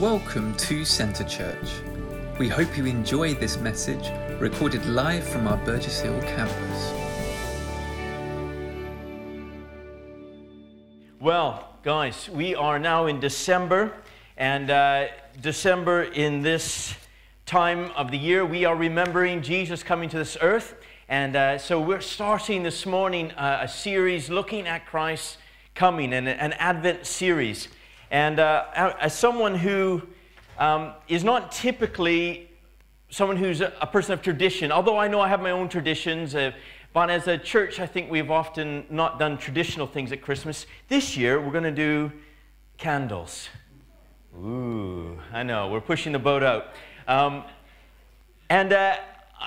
Welcome to Centre Church. We hope you enjoy this message recorded live from our Burgess Hill campus. Well, guys, we are now in December, and uh, December in this time of the year, we are remembering Jesus coming to this earth. And uh, so we're starting this morning uh, a series looking at Christ coming, and an Advent series. And uh, as someone who um, is not typically someone who's a, person of tradition, although I know I have my own traditions, uh, but as a church, I think we've often not done traditional things at Christmas. This year, we're going to do candles. Ooh, I know, we're pushing the boat out. Um, and uh,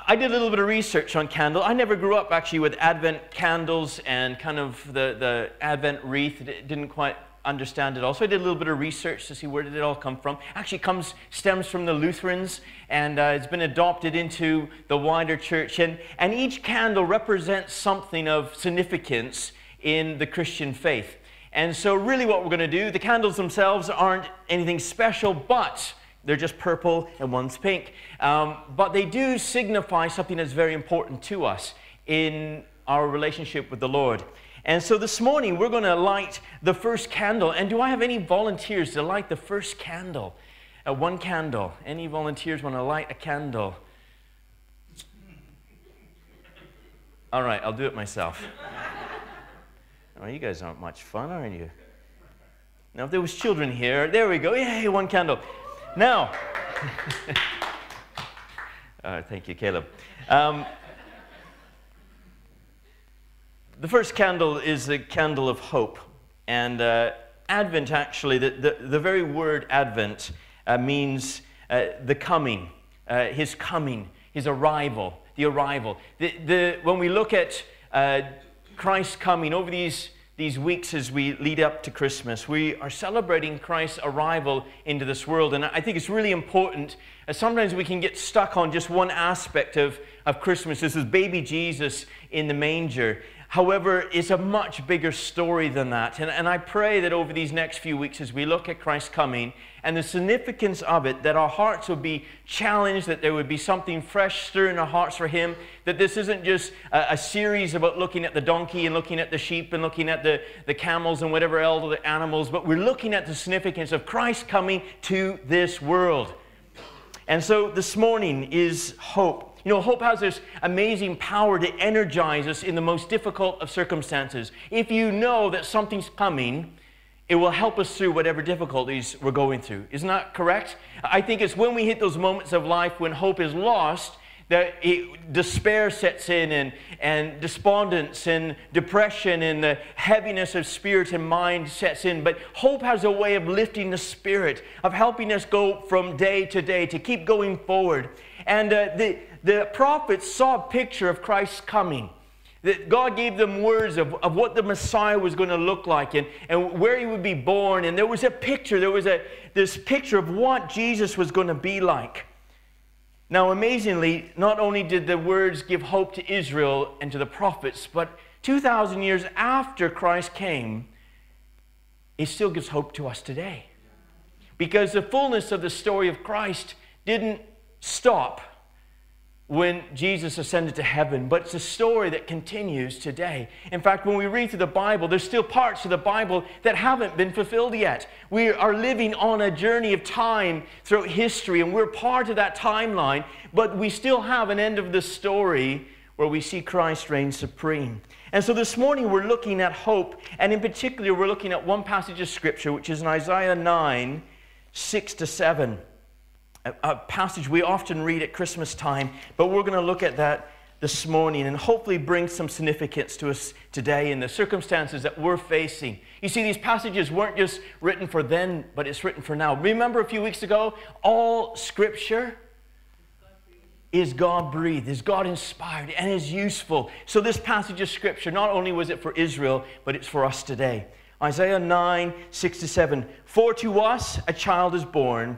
I did a little bit of research on candle. I never grew up actually with Advent candles and kind of the, the Advent wreath. It didn't quite understand it all. So I did a little bit of research to see where did it all come from. Actually, comes stems from the Lutherans, and uh, it's been adopted into the wider church. And, and each candle represents something of significance in the Christian faith. And so, really, what we're going to do, the candles themselves aren't anything special, but they're just purple and one's pink. Um, but they do signify something that's very important to us in our relationship with the Lord. And so this morning we're going to light the first candle. And do I have any volunteers to light the first candle? Uh, one candle. Any volunteers want to light a candle? All right, I'll do it myself. oh, you guys aren't much fun, are you? Now, if there was children here, there we go. Yay, one candle. Now, thank you, Caleb. Um, the first candle is the candle of hope. And uh, Advent, actually, the, the, the, very word Advent uh, means uh, the coming, uh, his coming, his arrival, the arrival. The, the, when we look at uh, Christ coming over these, these weeks as we lead up to Christmas, we are celebrating Christ's arrival into this world. And I think it's really important. Uh, sometimes we can get stuck on just one aspect of, of Christmas. This is baby Jesus in the manger. However, it's a much bigger story than that. And, and I pray that over these next few weeks, as we look at Christ's coming and the significance of it, that our hearts will be challenged, that there would be something fresh stirring our hearts for Him, that this isn't just a, a series about looking at the donkey and looking at the sheep and looking at the, the camels and whatever else, the animals, but we're looking at the significance of Christ coming to this world. And so this morning is hope. You know, hope has this amazing power to energize us in the most difficult of circumstances. If you know that something's coming, it will help us through whatever difficulties we're going through. Isn't that correct? I think it's when we hit those moments of life when hope is lost that it, despair sets in and, and despondence and depression and the heaviness of spirit and mind sets in. But hope has a way of lifting the spirit, of helping us go from day to day, to keep going forward. And uh, the, the prophets saw a picture of Christ's coming. That God gave them words of, of what the Messiah was going to look like and, and where he would be born. And there was a picture, there was a, this picture of what Jesus was going to be like. Now, amazingly, not only did the words give hope to Israel and to the prophets, but 2,000 years after Christ came, it still gives hope to us today. Because the fullness of the story of Christ didn't stop when Jesus ascended to heaven, but it's a story that continues today. In fact, when we read through the Bible, there's still parts of the Bible that haven't been fulfilled yet. We are living on a journey of time throughout history, and we're part of that timeline, but we still have an end of the story where we see Christ reign supreme. And so this morning we're looking at hope, and in particular, we're looking at one passage of Scripture, which is in Isaiah 9 6 to 7 a, passage we often read at Christmas time, but we're going to look at that this morning and hopefully bring some significance to us today in the circumstances that we're facing. You see, these passages weren't just written for then, but it's written for now. Remember a few weeks ago, all scripture is God breathed, is God inspired, and is useful. So, this passage of scripture, not only was it for Israel, but it's for us today. Isaiah 9, 6 to 7. For to us a child is born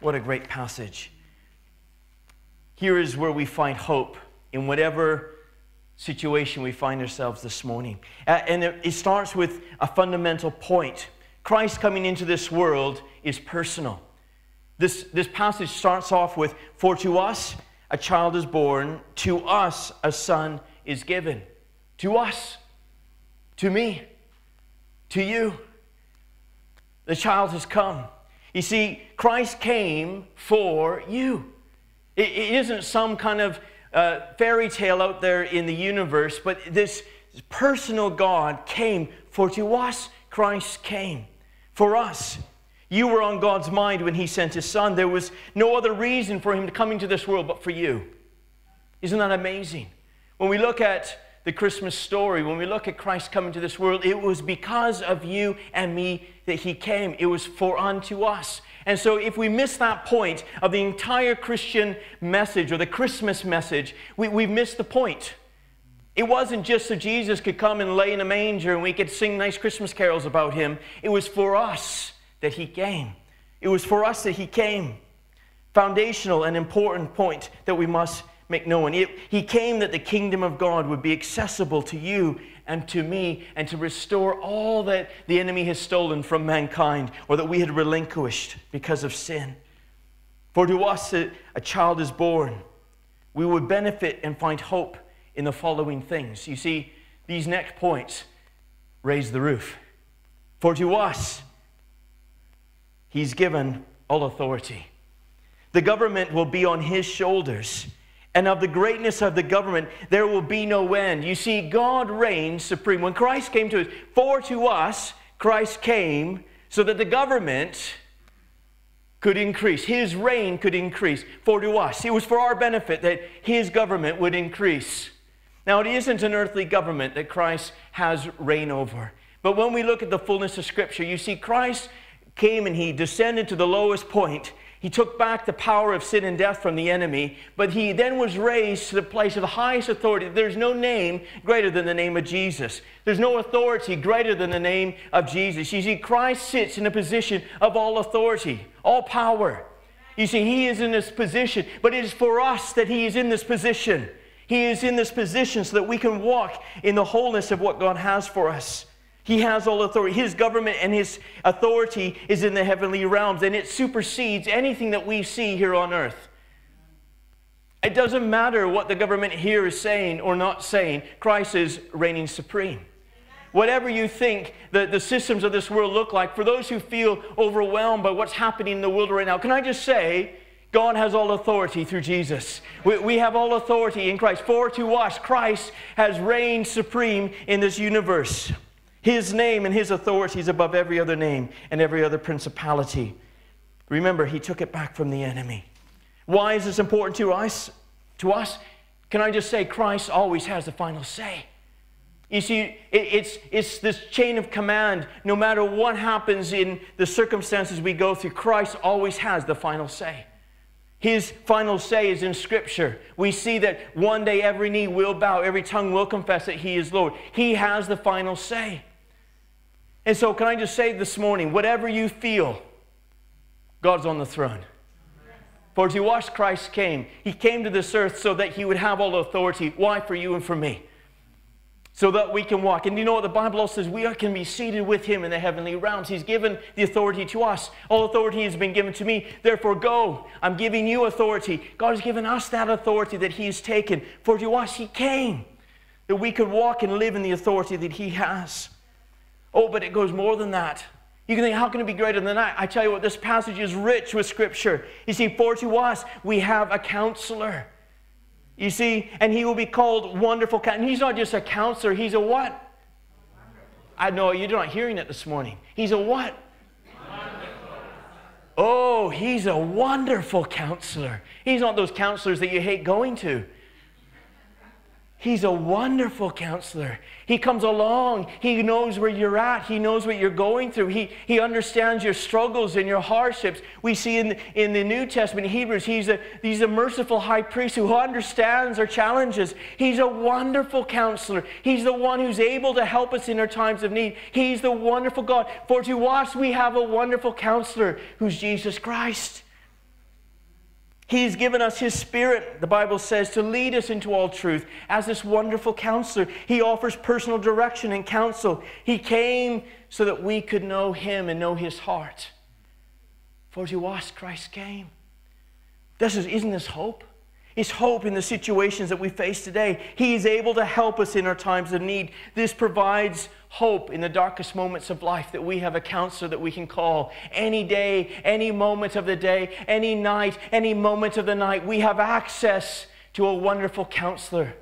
what a great passage. Here is where we find hope in whatever situation we find ourselves this morning. and it starts with a fundamental point Christ coming into this world is personal. This, this passage starts off with For to us a child is born, to us a son is given. To us, to me, to you. The child has come. You see, Christ came for you. it, it isn't some kind of uh, fairy tale out there in the universe, but this personal God came for to us, Christ came for us. You were on God's mind when He sent His Son. There was no other reason for Him to come into this world but for you. Isn't that amazing? When we look at the Christmas story, when we look at Christ coming to this world, it was because of you and me that He came. It was for unto us. And so, if we miss that point of the entire Christian message or the Christmas message, we, we've missed the point. It wasn't just so Jesus could come and lay in a manger and we could sing nice Christmas carols about him. It was for us that he came. It was for us that he came. Foundational and important point that we must make known. It, he came that the kingdom of God would be accessible to you and to me and to restore all that the enemy has stolen from mankind or that we had relinquished because of sin. For to us a, a child is born. We would benefit and find hope in the following things. You see, these next points raise the roof. For to us, he's given all authority. The government will be on his shoulders. And of the greatness of the government, there will be no end. You see, God reigns supreme. When Christ came to us, for to us, Christ came so that the government could increase. His reign could increase. For to us, it was for our benefit that his government would increase. Now, it isn't an earthly government that Christ has reign over. But when we look at the fullness of Scripture, you see, Christ came and he descended to the lowest point. He took back the power of sin and death from the enemy, but he then was raised to the place of the highest authority. There's no name greater than the name of Jesus. There's no authority greater than the name of Jesus. You see, Christ sits in a position of all authority, all power. You see, he is in this position, but it is for us that he is in this position. He is in this position so that we can walk in the wholeness of what God has for us. He has all authority. His government and his authority is in the heavenly realms, and it supersedes anything that we see here on earth. It doesn't matter what the government here is saying or not saying, Christ is reigning supreme. Whatever you think the, the systems of this world look like, for those who feel overwhelmed by what's happening in the world right now, can I just say, God has all authority through Jesus. We, we, have all authority in Christ. For to us, Christ has reigned supreme in this universe. His name and his authority is above every other name and every other principality. Remember, he took it back from the enemy. Why is this important to us? To us? Can I just say, Christ always has the final say. You see, it's, it's this chain of command. No matter what happens in the circumstances we go through, Christ always has the final say. His final say is in Scripture. We see that one day every knee will bow, every tongue will confess that He is Lord. He has the final say. And so, can I just say this morning, whatever you feel, God's on the throne. For to us Christ came. He came to this earth so that He would have all authority. Why? For you and for me so that we can walk. And you know what the Bible says? We can be seated with him in the heavenly realms. He's given the authority to us. All authority has been given to me. Therefore, go. I'm giving you authority. God has given us that authority that he has taken. For to us, he came that we could walk and live in the authority that he has. Oh, but it goes more than that. You can think, how can it be greater than that? I tell you what, this passage is rich with scripture. You see, for to us, we have a counselor. You see, and he will be called Wonderful Counselor. He's not just a counselor, he's a what? I know you're not hearing it this morning. He's a what? Oh, he's a wonderful counselor. He's not those counselors that you hate going to. He's a wonderful counselor. He comes along. He knows where you're at. He knows what you're going through. He, he understands your struggles and your hardships. We see in, in the New Testament, Hebrews, he's a, he's a merciful high priest who understands our challenges. He's a wonderful counselor. He's the one who's able to help us in our times of need. He's the wonderful God. For to us, we have a wonderful counselor who's Jesus Christ. He's given us His Spirit, the Bible says, to lead us into all truth. As this wonderful counselor, He offers personal direction and counsel. He came so that we could know Him and know His heart. For to us, Christ came. This is, isn't this hope? It's hope in the situations that we face today. He is able to help us in our times of need. This provides hope in the darkest moments of life that we have a counselor that we can call any day, any moment of the day, any night, any moment of the night. We have access to a wonderful counselor.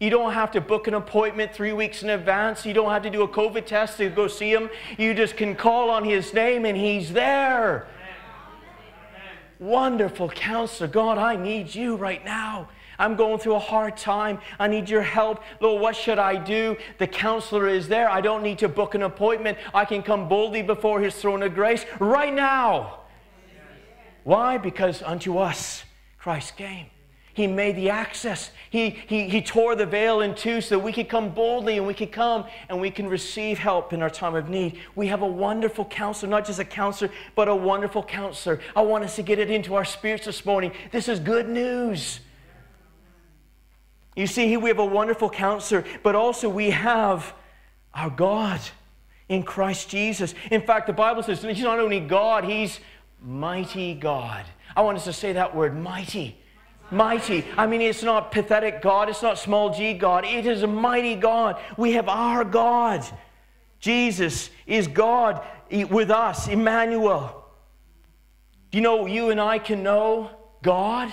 You don't have to book an appointment three weeks in advance. You don't have to do a COVID test to go see him. You just can call on his name and he's there. Wonderful counselor. God, I need you right now. I'm going through a hard time. I need your help. Lord, what should I do? The counselor is there. I don't need to book an appointment. I can come boldly before his throne of grace right now. Why? Because unto us Christ came. He made the access. He, he, he tore the veil in two so that we could come boldly and we could come and we can receive help in our time of need. We have a wonderful counselor, not just a counselor, but a wonderful counselor. I want us to get it into our spirits this morning. This is good news. You see, we have a wonderful counselor, but also we have our God in Christ Jesus. In fact, the Bible says he's not only God, he's mighty God. I want us to say that word, mighty. Mighty. I mean, it's not pathetic God, it's not small g God, it is a mighty God. We have our God. Jesus is God with us, Emmanuel. Do you know you and I can know God?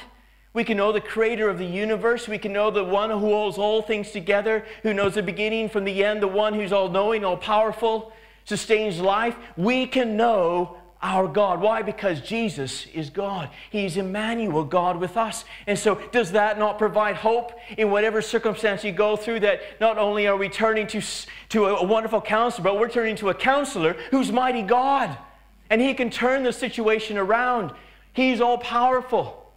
We can know the creator of the universe. We can know the one who holds all things together, who knows the beginning from the end, the one who's all knowing, all powerful, sustains life. We can know our God. Why? Because Jesus is God. He's Emmanuel, God with us. And so, does that not provide hope in whatever circumstance you go through? That not only are we turning to, to a wonderful counselor, but we're turning to a counselor who's mighty God. And he can turn the situation around. He's all powerful.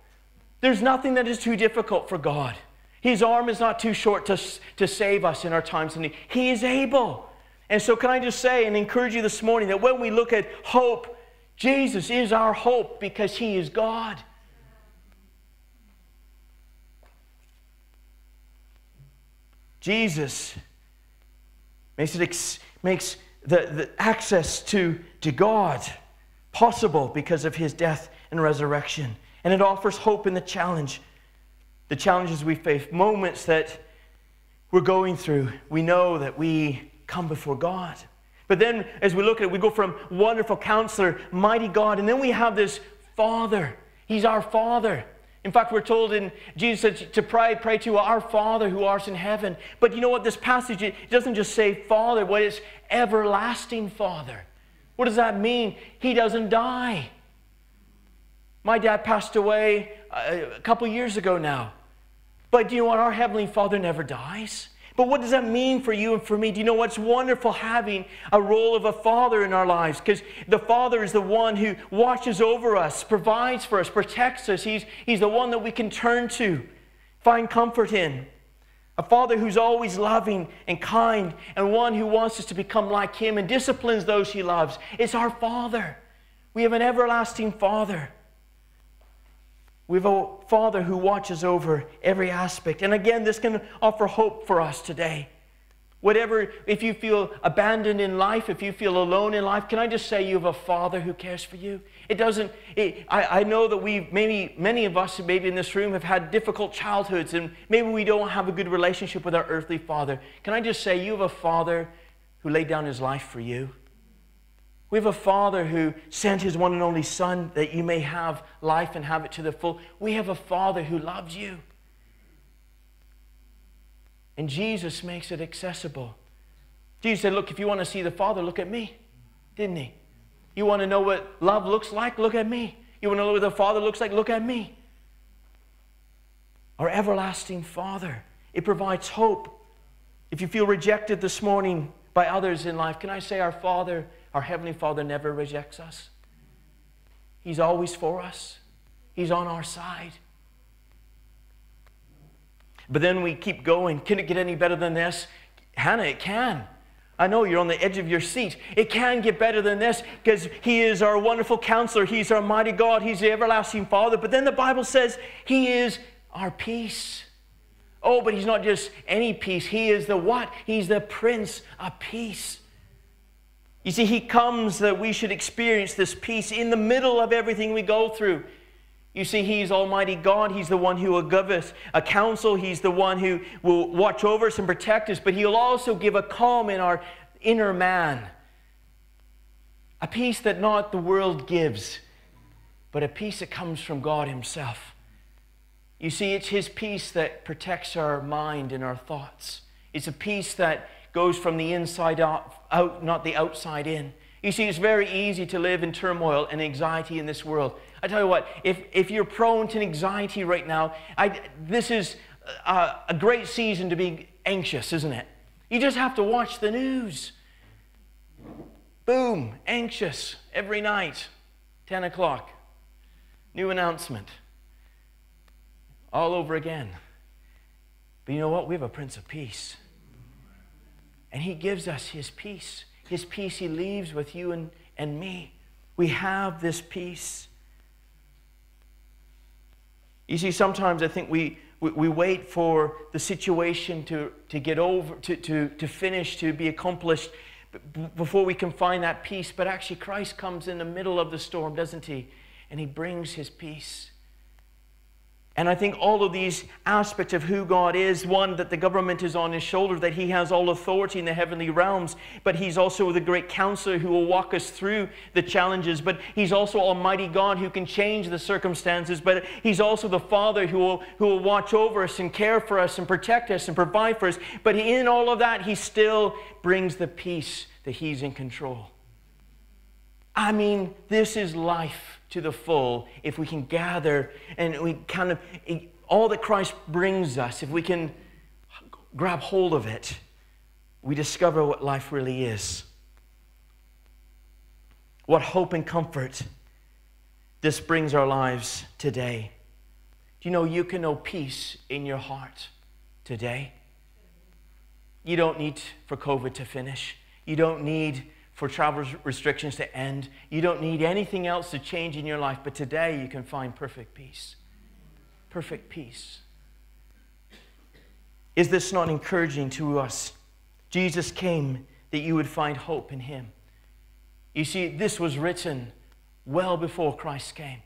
There's nothing that is too difficult for God. His arm is not too short to, to save us in our times of need. He is able. And so, can I just say and encourage you this morning that when we look at hope, Jesus is our hope because He is God. Jesus makes, it makes the, the access to, to God possible because of His death and resurrection and it offers hope in the challenge, the challenges we face, moments that we're going through. We know that we come before God. But then, as we look at it, we go from wonderful counselor, mighty God, and then we have this Father. He's our Father. In fact, we're told in Jesus said to pray, pray to our Father who art in heaven. But you know what? This passage it doesn't just say Father, but it's everlasting Father. What does that mean? He doesn't die. My dad passed away uh, a couple years ago now. But do you know what? Our Heavenly Father never dies. But what does that mean for you and for me? Do you know what's wonderful having a role of a father in our lives? Because the father is the one who watches over us, provides for us, protects us. He's, he's the one that we can turn to, find comfort in. A father who's always loving and kind, and one who wants us to become like him and disciplines those he loves. It's our father. We have an everlasting father. We have a Father who watches over every aspect. And again, this can offer hope for us today. Whatever, if you feel abandoned in life, if you feel alone in life, can I just say you have a Father who cares for you? It doesn't, it, I, I know that we, maybe many of us, maybe in this room, have had difficult childhoods and maybe we don't have a good relationship with our earthly Father. Can I just say you have a Father who laid down his life for you? We have a Father who sent His one and only Son that you may have life and have it to the full. We have a Father who loves you. And Jesus makes it accessible. Jesus said, Look, if you want to see the Father, look at me. Didn't He? You want to know what love looks like? Look at me. You want to know what the Father looks like? Look at me. Our everlasting Father. It provides hope. If you feel rejected this morning by others in life, can I say our Father, our Heavenly Father, never rejects us? He's always for us, He's on our side. But then we keep going. Can it get any better than this? Hannah, it can. I know you're on the edge of your seat. It can get better than this because He is our wonderful counselor. He's our mighty God. He's the everlasting Father. But then the Bible says He is our peace. Oh, but He's not just any peace. He is the what? He's the Prince of Peace. You see, He comes that we should experience this peace in the middle of everything we go through. You see, He's Almighty God. He's the one who will give us a counsel. He's the one who will watch over us and protect us, but He'll also give a calm in our inner man. A peace that not the world gives, but a peace that comes from God Himself. You see, it's His peace that protects our mind and our thoughts. It's a peace that goes from the inside out, out not the outside in. You see, it's very easy to live in turmoil and anxiety in this world. I tell you what, if, if you're prone to anxiety right now, I, this is a, a great season to be anxious, isn't it? You just have to watch the news. Boom, anxious every night, 10 o'clock. New announcement. All over again. But you know what? We have a Prince of Peace. And He gives us His peace. His peace He leaves with you and, and me. We have this peace. You see, sometimes I think we, we, we, wait for the situation to, to get over, to, to, to finish, to be accomplished before we can find that peace. But actually, Christ comes in the middle of the storm, doesn't He? And He brings His peace. And I think all of these aspects of who God is one, that the government is on his shoulder, that he has all authority in the heavenly realms, but he's also the great counselor who will walk us through the challenges. But he's also Almighty God who can change the circumstances, but he's also the Father who will, who will watch over us and care for us and protect us and provide for us. But in all of that, he still brings the peace that he's in control. I mean, this is life to the full if we can gather and we kind of, all that Christ brings us, if we can grab hold of it, we discover what life really is. What hope and comfort this brings our lives today. Do you know you can know peace in your heart today? You don't need for COVID to finish. You don't need for travel restrictions to end. You don't need anything else to change in your life, but today you can find perfect peace. Perfect peace. Is this not encouraging to us? Jesus came that you would find hope in him. You see, this was written well before Christ came.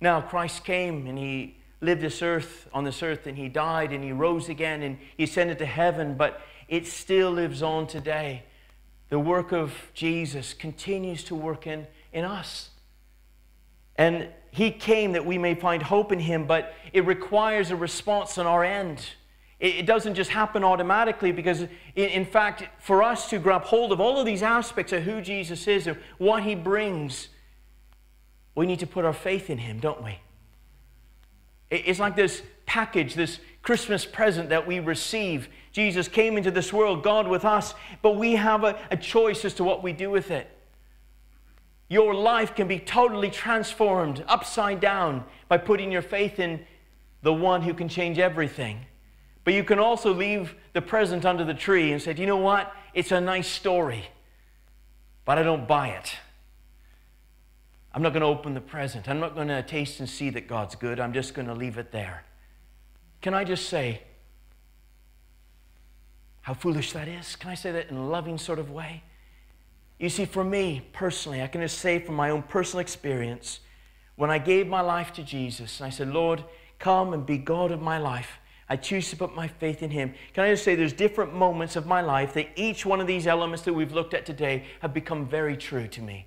Now, Christ came and he lived this earth on this earth and he died and he rose again and he ascended to heaven, but it still lives on today the work of Jesus continues to work in, in us. And He came that we may find hope in Him, but it requires a response on our end. It, it doesn't just happen automatically because, in, in fact, for us to grab hold of all of these aspects of who Jesus is and what He brings, we need to put our faith in Him, don't we? It, it's like this package, this Christmas present that we receive. Jesus came into this world, God with us, but we have a, a choice as to what we do with it. Your life can be totally transformed upside down by putting your faith in the one who can change everything. But you can also leave the present under the tree and say, you know what? It's a nice story, but I don't buy it. I'm not going to open the present. I'm not going to taste and see that God's good. I'm just going to leave it there. Can I just say how foolish that is? Can I say that in a loving sort of way? You see, for me personally, I can just say from my own personal experience, when I gave my life to Jesus and I said, Lord, come and be God of my life, I choose to put my faith in Him. Can I just say there's different moments of my life that each one of these elements that we've looked at today have become very true to me.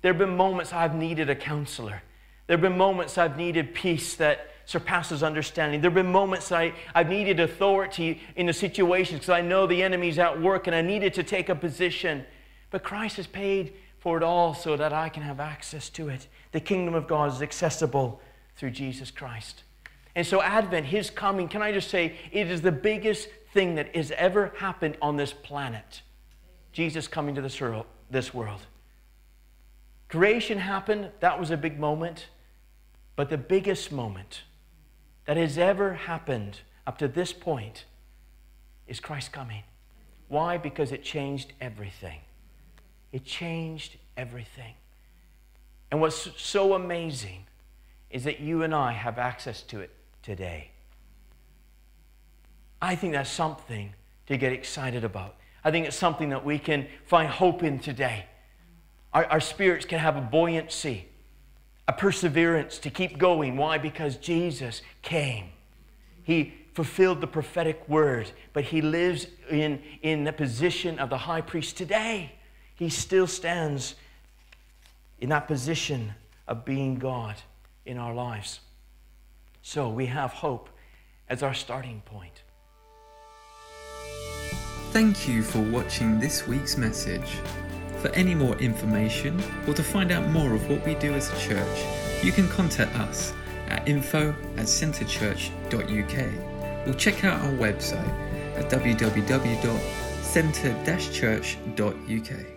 There have been moments I've needed a counselor. There have been moments I've needed peace that surpasses understanding. There have been moments I, I've needed authority in the situations because I know the enemy's at work and I needed to take a position. But Christ has paid for it all so that I can have access to it. The kingdom of God is accessible through Jesus Christ. And so, Advent, His coming, can I just say, it is the biggest thing that has ever happened on this planet. Jesus coming to this world. This world. Creation happened, that was a big moment. But the biggest moment that has ever happened up to this point is Christ coming. Why? Because it changed everything. It changed everything. And what's so amazing is that you and I have access to it today. I think that's something to get excited about. I think it's something that we can find hope in today. Our, our spirits can have a buoyancy, a perseverance to keep going. Why? Because Jesus came. He fulfilled the prophetic word, but he lives in, in the position of the high priest today. He still stands in that position of being God in our lives. So we have hope as our starting point. Thank you for watching this week's message. For any more information or to find out more of what we do as a church, you can contact us at info at centrechurch.uk or check out our website at www.centre-church.uk.